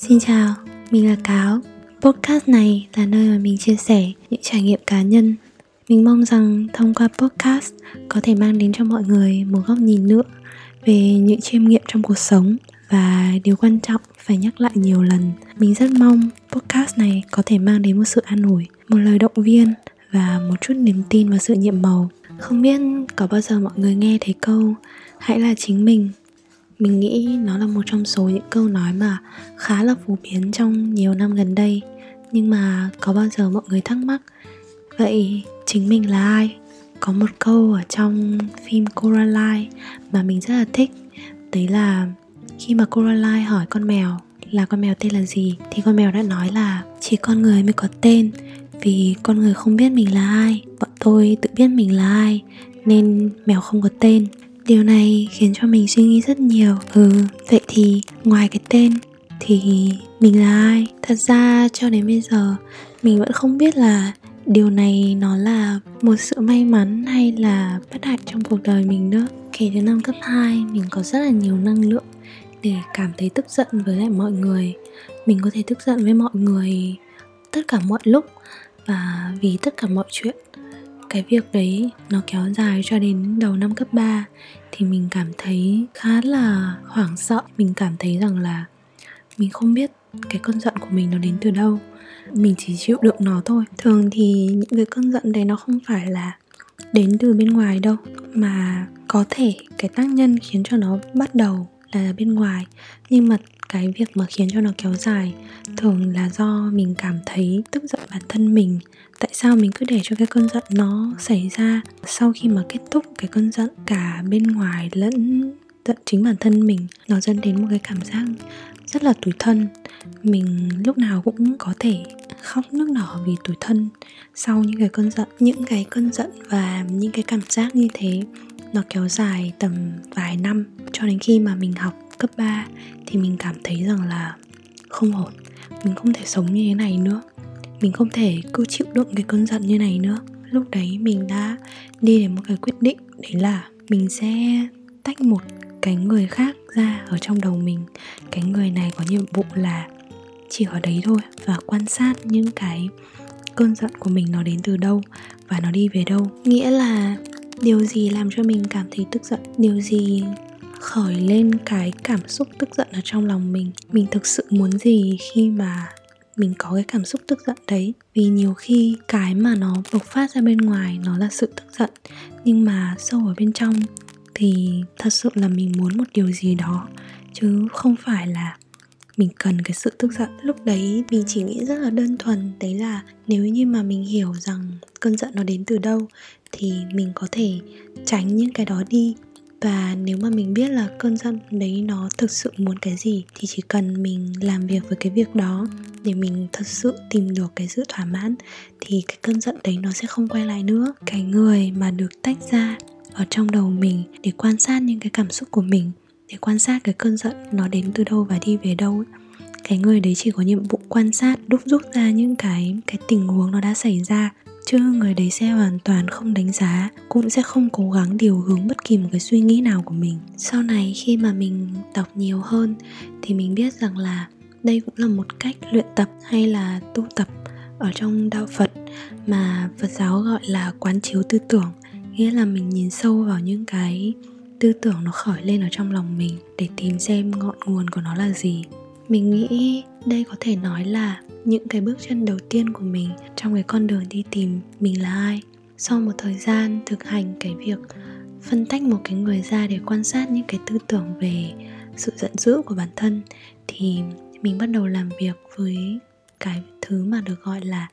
Xin chào, mình là Cáo. Podcast này là nơi mà mình chia sẻ những trải nghiệm cá nhân. Mình mong rằng thông qua podcast có thể mang đến cho mọi người một góc nhìn nữa về những chiêm nghiệm trong cuộc sống và điều quan trọng phải nhắc lại nhiều lần. Mình rất mong podcast này có thể mang đến một sự an ủi, một lời động viên và một chút niềm tin vào sự nhiệm màu. Không biết có bao giờ mọi người nghe thấy câu hãy là chính mình mình nghĩ nó là một trong số những câu nói mà khá là phổ biến trong nhiều năm gần đây. Nhưng mà có bao giờ mọi người thắc mắc, vậy chính mình là ai? Có một câu ở trong phim Coraline mà mình rất là thích. Đấy là, khi mà Coraline hỏi con mèo là con mèo tên là gì, thì con mèo đã nói là chỉ con người mới có tên. Vì con người không biết mình là ai, bọn tôi tự biết mình là ai, nên mèo không có tên điều này khiến cho mình suy nghĩ rất nhiều. Ừ vậy thì ngoài cái tên thì mình là ai? Thật ra cho đến bây giờ, mình vẫn không biết là điều này nó là một sự may mắn hay là bất hạnh trong cuộc đời mình nữa. Kể từ năm cấp 2 mình có rất là nhiều năng lượng để cảm thấy tức giận với lại mọi người. Mình có thể tức giận với mọi người tất cả mọi lúc và vì tất cả mọi chuyện cái việc đấy nó kéo dài cho đến đầu năm cấp 3 thì mình cảm thấy khá là hoảng sợ. Mình cảm thấy rằng là mình không biết cái cơn giận của mình nó đến từ đâu. Mình chỉ chịu đựng nó thôi. Thường thì những cái cơn giận đấy nó không phải là đến từ bên ngoài đâu, mà có thể cái tác nhân khiến cho nó bắt đầu là bên ngoài. Nhưng mà cái việc mà khiến cho nó kéo dài thường là do mình cảm thấy tức giận bản thân mình. Tại sao mình cứ để cho cái cơn giận nó xảy ra sau khi mà kết thúc cái cơn giận cả bên ngoài lẫn giận chính bản thân mình? Nó dẫn đến một cái cảm giác rất là tủi thân. Mình lúc nào cũng có thể khóc nước nở vì tủi thân sau những cái cơn giận. Những cái cơn giận và những cái cảm giác như thế, nó kéo dài tầm vài năm cho đến khi mà mình học cấp 3 thì mình cảm thấy rằng là không ổn. Mình không thể sống như thế này nữa. Mình không thể cứ chịu đựng cái cơn giận như này nữa. Lúc đấy mình đã đi đến một cái quyết định, đấy là mình sẽ tách một cái người khác ra ở trong đầu mình. Cái người này có nhiệm vụ là chỉ ở đấy thôi và quan sát những cái cơn giận của mình nó đến từ đâu và nó đi về đâu. Nghĩa là điều gì làm cho mình cảm thấy tức giận? Điều gì khởi lên cái cảm xúc tức giận ở trong lòng mình. Mình thực sự muốn gì khi mà mình có cái cảm xúc tức giận đấy? Vì nhiều khi cái mà nó bộc phát ra bên ngoài nó là sự tức giận, nhưng mà sâu ở bên trong thì thật sự là mình muốn một điều gì đó, chứ không phải là mình cần cái sự tức giận. Lúc đấy mình chỉ nghĩ rất là đơn thuần, đấy là nếu như mà mình hiểu rằng cơn giận nó đến từ đâu thì mình có thể tránh những cái đó đi và nếu mà mình biết là cơn giận đấy nó thực sự muốn cái gì thì chỉ cần mình làm việc với cái việc đó để mình thật sự tìm được cái sự thỏa mãn thì cái cơn giận đấy nó sẽ không quay lại nữa. Cái người mà được tách ra ở trong đầu mình để quan sát những cái cảm xúc của mình, để quan sát cái cơn giận nó đến từ đâu và đi về đâu cái người đấy chỉ có nhiệm vụ quan sát, đúc rút ra những cái cái tình huống nó đã xảy ra chứ, người đấy sẽ hoàn toàn không đánh giá, cũng sẽ không cố gắng điều hướng bất kỳ một cái suy nghĩ nào của mình. Sau này khi mà mình đọc nhiều hơn, thì mình biết rằng là đây cũng là một cách luyện tập hay là tu tập ở trong đạo phật mà phật giáo gọi là quán chiếu tư tưởng. Nghĩa là mình nhìn sâu vào những cái tư tưởng nó khởi lên ở trong lòng mình để tìm xem ngọn nguồn của nó là gì. Mình nghĩ đây có thể nói là những cái bước chân đầu tiên của mình trong cái con đường đi tìm mình là ai. Sau một thời gian thực hành cái việc phân tách một cái người ra để quan sát những cái tư tưởng về sự giận dữ của bản thân, thì mình bắt đầu làm việc với cái thứ mà được gọi là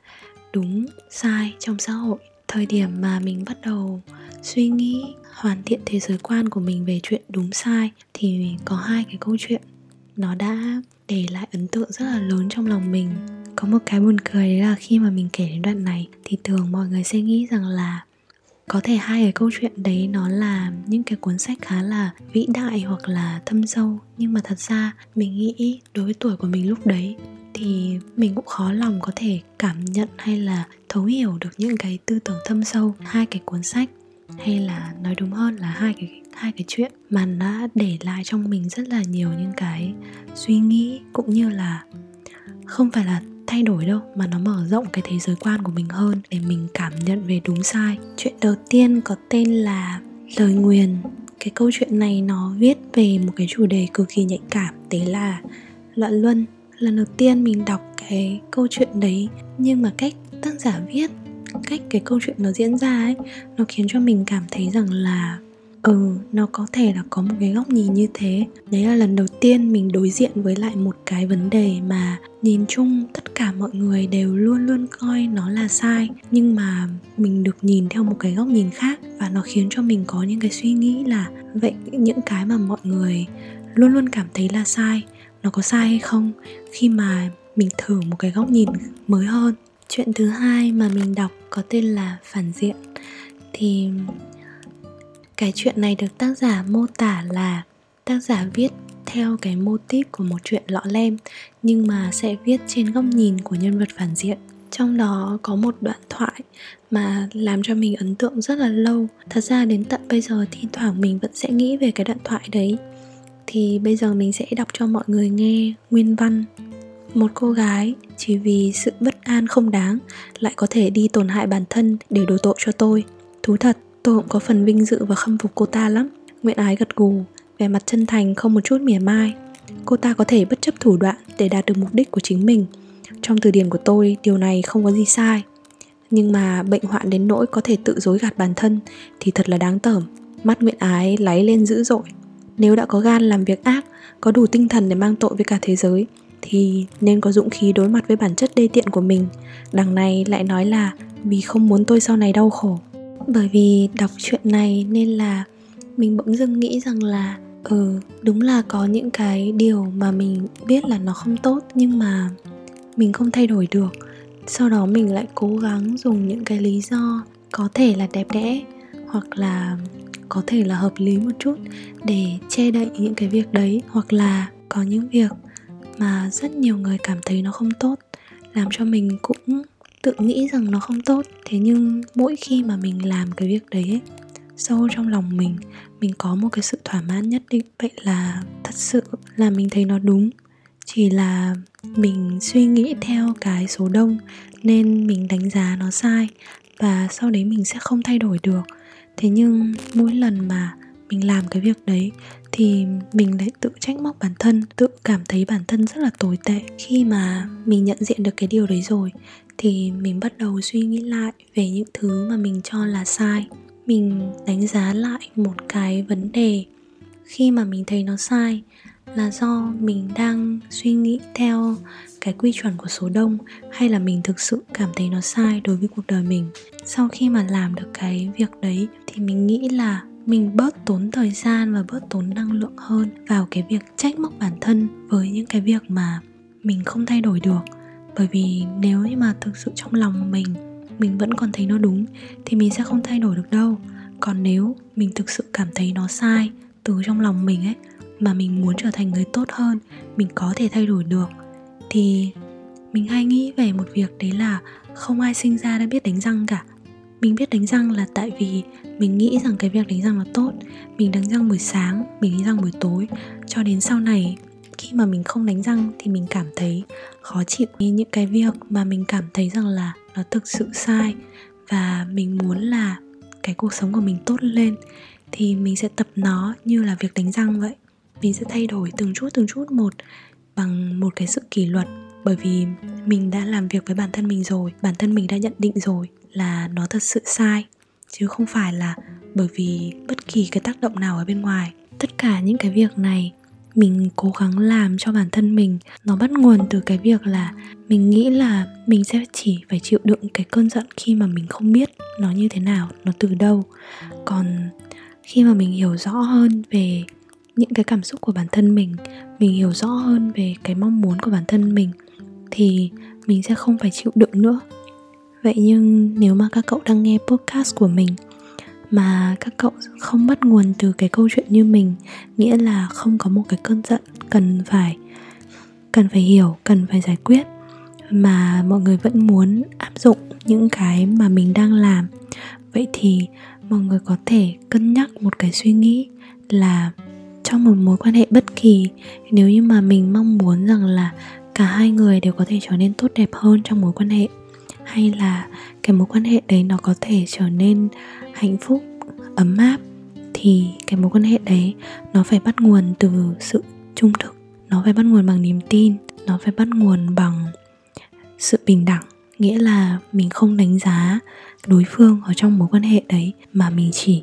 đúng, sai trong xã hội. Thời điểm mà mình bắt đầu suy nghĩ, hoàn thiện thế giới quan của mình về chuyện đúng, sai, thì có hai cái câu chuyện nó đã để lại ấn tượng rất là lớn trong lòng mình có một cái buồn cười đấy là khi mà mình kể đến đoạn này, thì thường mọi người sẽ nghĩ rằng là có thể hai cái câu chuyện đấy nó là những cái cuốn sách khá là vĩ đại hoặc là thâm sâu. Nhưng mà thật ra, mình nghĩ đối với tuổi của mình lúc đấy, thì mình cũng khó lòng có thể cảm nhận hay là thấu hiểu được những cái tư tưởng thâm sâu, hai cái cuốn sách, hay là nói đúng hơn là hai cái hai cái chuyện mà đã để lại trong mình rất là nhiều những cái suy nghĩ cũng như là không phải là thay đổi đâu, mà nó mở rộng cái thế giới quan của mình hơn để mình cảm nhận về đúng sai. Chuyện đầu tiên có tên là lời nguyền. Cái câu chuyện này nó viết về một cái chủ đề cực kỳ nhạy cảm, đấy là loạn luân. Lần đầu tiên mình đọc cái câu chuyện đấy, nhưng mà cách tác giả viết, cách cái câu chuyện nó diễn ra ấy, nó khiến cho mình cảm thấy rằng là ừ nó có thể là có một cái góc nhìn như thế. Đấy là lần đầu tiên mình đối diện với lại một cái vấn đề mà nhìn chung tất cả mọi người đều luôn luôn coi nó là sai, nhưng mà mình được nhìn theo một cái góc nhìn khác và nó khiến cho mình có những cái suy nghĩ là, vậy những cái mà mọi người luôn luôn cảm thấy là sai, nó có sai hay không? Khi mà mình thử một cái góc nhìn mới hơn. Chuyện thứ hai mà mình đọc có tên là phản diện. Thì cái chuyện này được tác giả mô tả là tác giả viết theo cái mô típ của một chuyện lọ lem, nhưng mà sẽ viết trên góc nhìn của nhân vật phản diện. Trong đó có một đoạn thoại mà làm cho mình ấn tượng rất là lâu. Thật ra đến tận bây giờ thi thoảng mình vẫn sẽ nghĩ về cái đoạn thoại đấy. Thì bây giờ mình sẽ đọc cho mọi người nghe nguyên văn. Một cô gái, chỉ vì sự bất an không đáng, lại có thể đi tổn hại bản thân để đổ tội cho tôi. Thú thật tôi cũng có phần vinh dự và khâm phục cô ta lắm. Nguyện ái gật gù, vẻ mặt chân thành, không một chút mỉa mai. Cô ta có thể bất chấp thủ đoạn để đạt được mục đích của chính mình. Trong từ điển của tôi, điều này không có gì sai. Nhưng mà bệnh hoạn đến nỗi có thể tự dối gạt bản thân thì thật là đáng tởm. Mắt nguyện ái láy lên dữ dội. Nếu đã có gan làm việc ác, có đủ tinh thần để mang tội với cả thế giới, thì nên có dũng khí đối mặt với bản chất đê tiện của mình. Đằng này lại nói là vì không muốn tôi sau này đau khổ bởi vì đọc chuyện này nên là mình bỗng dưng nghĩ rằng là ừ đúng là có những cái điều mà mình biết là nó không tốt nhưng mà mình không thay đổi được. Sau đó mình lại cố gắng dùng những cái lý do có thể là đẹp đẽ hoặc là có thể là hợp lý một chút để che đậy những cái việc đấy. Hoặc là có những việc mà rất nhiều người cảm thấy nó không tốt, làm cho mình cũng tự nghĩ rằng nó không tốt. Thế nhưng mỗi khi mà mình làm cái việc đấy ấy, sâu trong lòng mình mình có một cái sự thỏa mãn nhất định. Vậy là thật sự là mình thấy nó đúng. Chỉ là mình suy nghĩ theo cái số đông nên mình đánh giá nó sai và sau đấy mình sẽ không thay đổi được. Thế nhưng mỗi lần mà mình làm cái việc đấy thì mình lại tự trách móc bản thân tự cảm thấy bản thân rất là tồi tệ khi mà mình nhận diện được cái điều đấy rồi thì mình bắt đầu suy nghĩ lại về những thứ mà mình cho là sai. Mình đánh giá lại một cái vấn đề khi mà mình thấy nó sai là do mình đang suy nghĩ theo cái quy chuẩn của số đông hay là mình thực sự cảm thấy nó sai đối với cuộc đời mình. Sau khi mà làm được cái việc đấy thì mình nghĩ là mình bớt tốn thời gian và bớt tốn năng lượng hơn vào cái việc trách móc bản thân với những cái việc mà mình không thay đổi được bởi vì nếu như mà thực sự trong lòng mình mình vẫn còn thấy nó đúng, thì mình sẽ không thay đổi được đâu. Còn nếu mình thực sự cảm thấy nó sai từ trong lòng mình ấy, mà mình muốn trở thành người tốt hơn, mình có thể thay đổi được, thì mình hay nghĩ về một việc đấy là không ai sinh ra đã biết đánh răng cả. Mình biết đánh răng là tại vì mình nghĩ rằng cái việc đánh răng là tốt. Mình đánh răng buổi sáng, mình đánh răng buổi tối. Cho đến sau này khi mà mình không đánh răng thì mình cảm thấy khó chịu. Những cái việc mà mình cảm thấy rằng là nó thực sự sai và mình muốn là cái cuộc sống của mình tốt lên thì mình sẽ tập nó như là việc đánh răng vậy. Mình sẽ thay đổi từng chút từng chút một bằng một cái sự kỷ luật. Bởi vì mình đã làm việc với bản thân mình rồi, bản thân mình đã nhận định rồi là nó thật sự sai, chứ không phải là bởi vì bất kỳ cái tác động nào ở bên ngoài. Tất cả những cái việc này mình cố gắng làm cho bản thân mình nó bắt nguồn từ cái việc là mình nghĩ là mình sẽ chỉ phải chịu đựng cái cơn giận khi mà mình không biết nó như thế nào, nó từ đâu. Còn khi mà mình hiểu rõ hơn về những cái cảm xúc của bản thân mình mình hiểu rõ hơn về cái mong muốn của bản thân mình thì mình sẽ không phải chịu đựng nữa. Vậy nhưng nếu mà các cậu đang nghe podcast của mình mà các cậu không bắt nguồn từ cái câu chuyện như mình, nghĩa là không có một cái cơn giận cần phải cần phải hiểu, cần phải giải quyết. Mà mọi người vẫn muốn áp dụng những cái mà mình đang làm. Vậy thì mọi người có thể cân nhắc một cái suy nghĩ là trong một mối quan hệ bất kỳ, nếu như mà mình mong muốn rằng là cả hai người đều có thể trở nên tốt đẹp hơn trong mối quan hệ hay là cái mối quan hệ đấy nó có thể trở nên hạnh phúc, ấm áp, thì cái mối quan hệ đấy nó phải bắt nguồn từ sự trung thực. Nó phải bắt nguồn bằng niềm tin, nó phải bắt nguồn bằng sự bình đẳng. Nghĩa là mình không đánh giá đối phương ở trong mối quan hệ đấy mà mình chỉ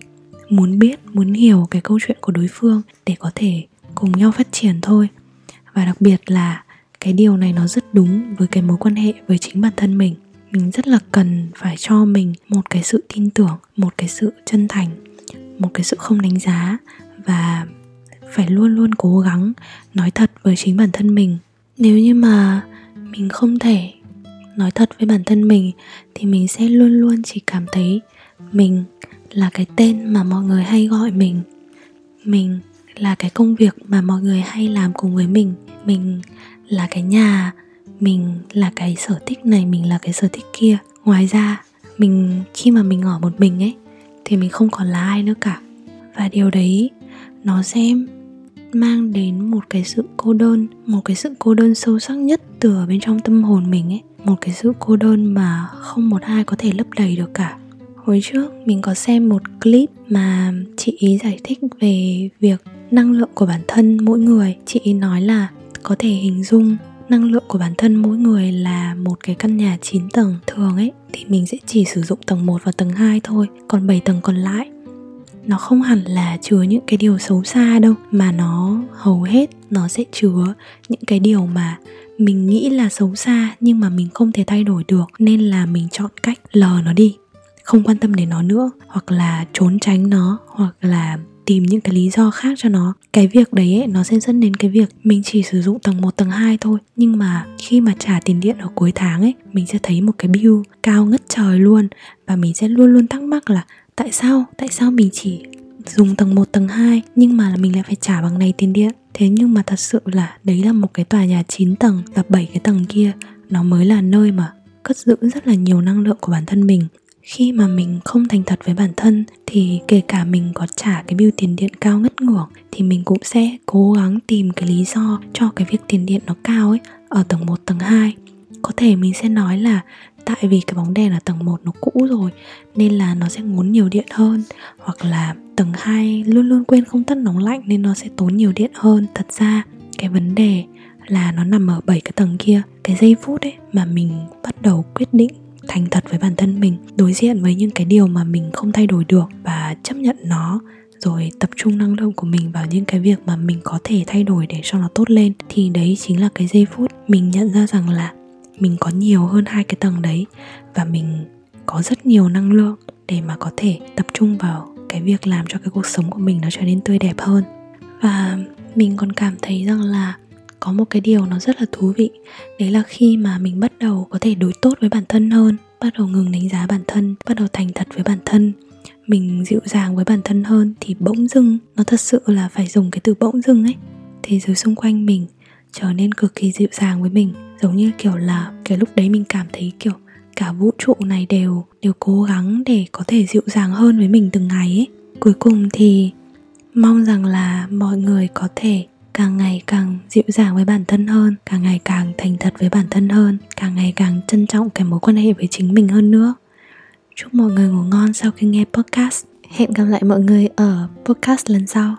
muốn biết, muốn hiểu cái câu chuyện của đối phương để có thể cùng nhau phát triển thôi. Và đặc biệt là cái điều này nó rất đúng với cái mối quan hệ với chính bản thân mình mình rất là cần phải cho mình một cái sự tin tưởng, một cái sự chân thành, một cái sự không đánh giá và phải luôn luôn cố gắng nói thật với chính bản thân mình. Nếu như mà mình không thể nói thật với bản thân mình thì mình sẽ luôn luôn chỉ cảm thấy mình là cái tên mà mọi người hay gọi mình. Mình là cái công việc mà mọi người hay làm cùng với mình. Mình là cái nhà mình là cái sở thích này, mình là cái sở thích kia. Ngoài ra, mình, khi mà mình ở một mình ấy, thì mình không còn là ai nữa cả. Và điều đấy, nó sẽ mang đến một cái sự cô đơn, một cái sự cô đơn sâu sắc nhất từ ở bên trong tâm hồn mình ấy. Một cái sự cô đơn mà không một ai có thể lấp đầy được cả. Hồi trước, mình có xem một clip mà chị ý giải thích về việc năng lượng của bản thân mỗi người. Chị ý nói là có thể hình dung năng lượng của bản thân mỗi người là một cái căn nhà 9 tầng thường ấy, thì mình sẽ chỉ sử dụng tầng 1 và tầng 2 thôi, còn 7 tầng còn lại. Nó không hẳn là chứa những cái điều xấu xa đâu, mà nó hầu hết nó sẽ chứa những cái điều mà mình nghĩ là xấu xa nhưng mà mình không thể thay đổi được, nên là mình chọn cách lờ nó đi, không quan tâm đến nó nữa, hoặc là trốn tránh nó, hoặc là tìm những cái lý do khác cho nó. Cái việc đấy ấy, nó sẽ dẫn đến cái việc mình chỉ sử dụng tầng 1, tầng 2 thôi. Nhưng mà khi mà trả tiền điện ở cuối tháng ấy mình sẽ thấy một cái bill cao ngất trời luôn. Và mình sẽ luôn luôn thắc mắc là tại sao? Tại sao mình chỉ dùng tầng 1, tầng 2 nhưng mà mình lại phải trả bằng này tiền điện? Thế nhưng mà thật sự là đấy là một cái tòa nhà 9 tầng và 7 cái tầng kia. Nó mới là nơi mà cất giữ rất là nhiều năng lượng của bản thân mình. Khi mà mình không thành thật với bản thân thì kể cả mình có trả cái bill tiền điện cao ngất ngưởng thì mình cũng sẽ cố gắng tìm cái lý do cho cái việc tiền điện nó cao ấy ở tầng 1, tầng 2 có thể mình sẽ nói là tại vì cái bóng đèn ở tầng 1 nó cũ rồi nên là nó sẽ ngốn nhiều điện hơn hoặc là tầng 2 luôn luôn quên không tắt nóng lạnh nên nó sẽ tốn nhiều điện hơn. Thật ra cái vấn đề là nó nằm ở bảy cái tầng kia cái giây phút ấy mà mình bắt đầu quyết định thành thật với bản thân mình, đối diện với những cái điều mà mình không thay đổi được và chấp nhận nó. Rồi tập trung năng lượng của mình vào những cái việc mà mình có thể thay đổi để cho nó tốt lên. Thì đấy chính là cái giây phút mình nhận ra rằng là mình có nhiều hơn hai cái tầng đấy và mình có rất nhiều năng lượng để mà có thể tập trung vào cái việc làm cho cái cuộc sống của mình nó trở nên tươi đẹp hơn. Và mình còn cảm thấy rằng là có một cái điều nó rất là thú vị. Đấy là khi mà mình bắt đầu có thể đối tốt với bản thân hơn, bắt đầu ngừng đánh giá bản thân, bắt đầu thành thật với bản thân, mình dịu dàng với bản thân hơn thì bỗng dưng, nó thật sự là phải dùng cái từ bỗng dưng ấy. Thế giới xung quanh mình trở nên cực kỳ dịu dàng với mình, giống như kiểu là cái lúc đấy mình cảm thấy kiểu cả vũ trụ này đều đều cố gắng để có thể dịu dàng hơn với mình từng ngày ấy. Cuối cùng thì mong rằng là mọi người có thể càng ngày càng dịu dàng với bản thân hơn, càng ngày càng thành thật với bản thân hơn, càng ngày càng trân trọng cái mối quan hệ với chính mình hơn nữa. Chúc mọi người ngủ ngon sau khi nghe podcast. Hẹn gặp lại mọi người ở podcast lần sau.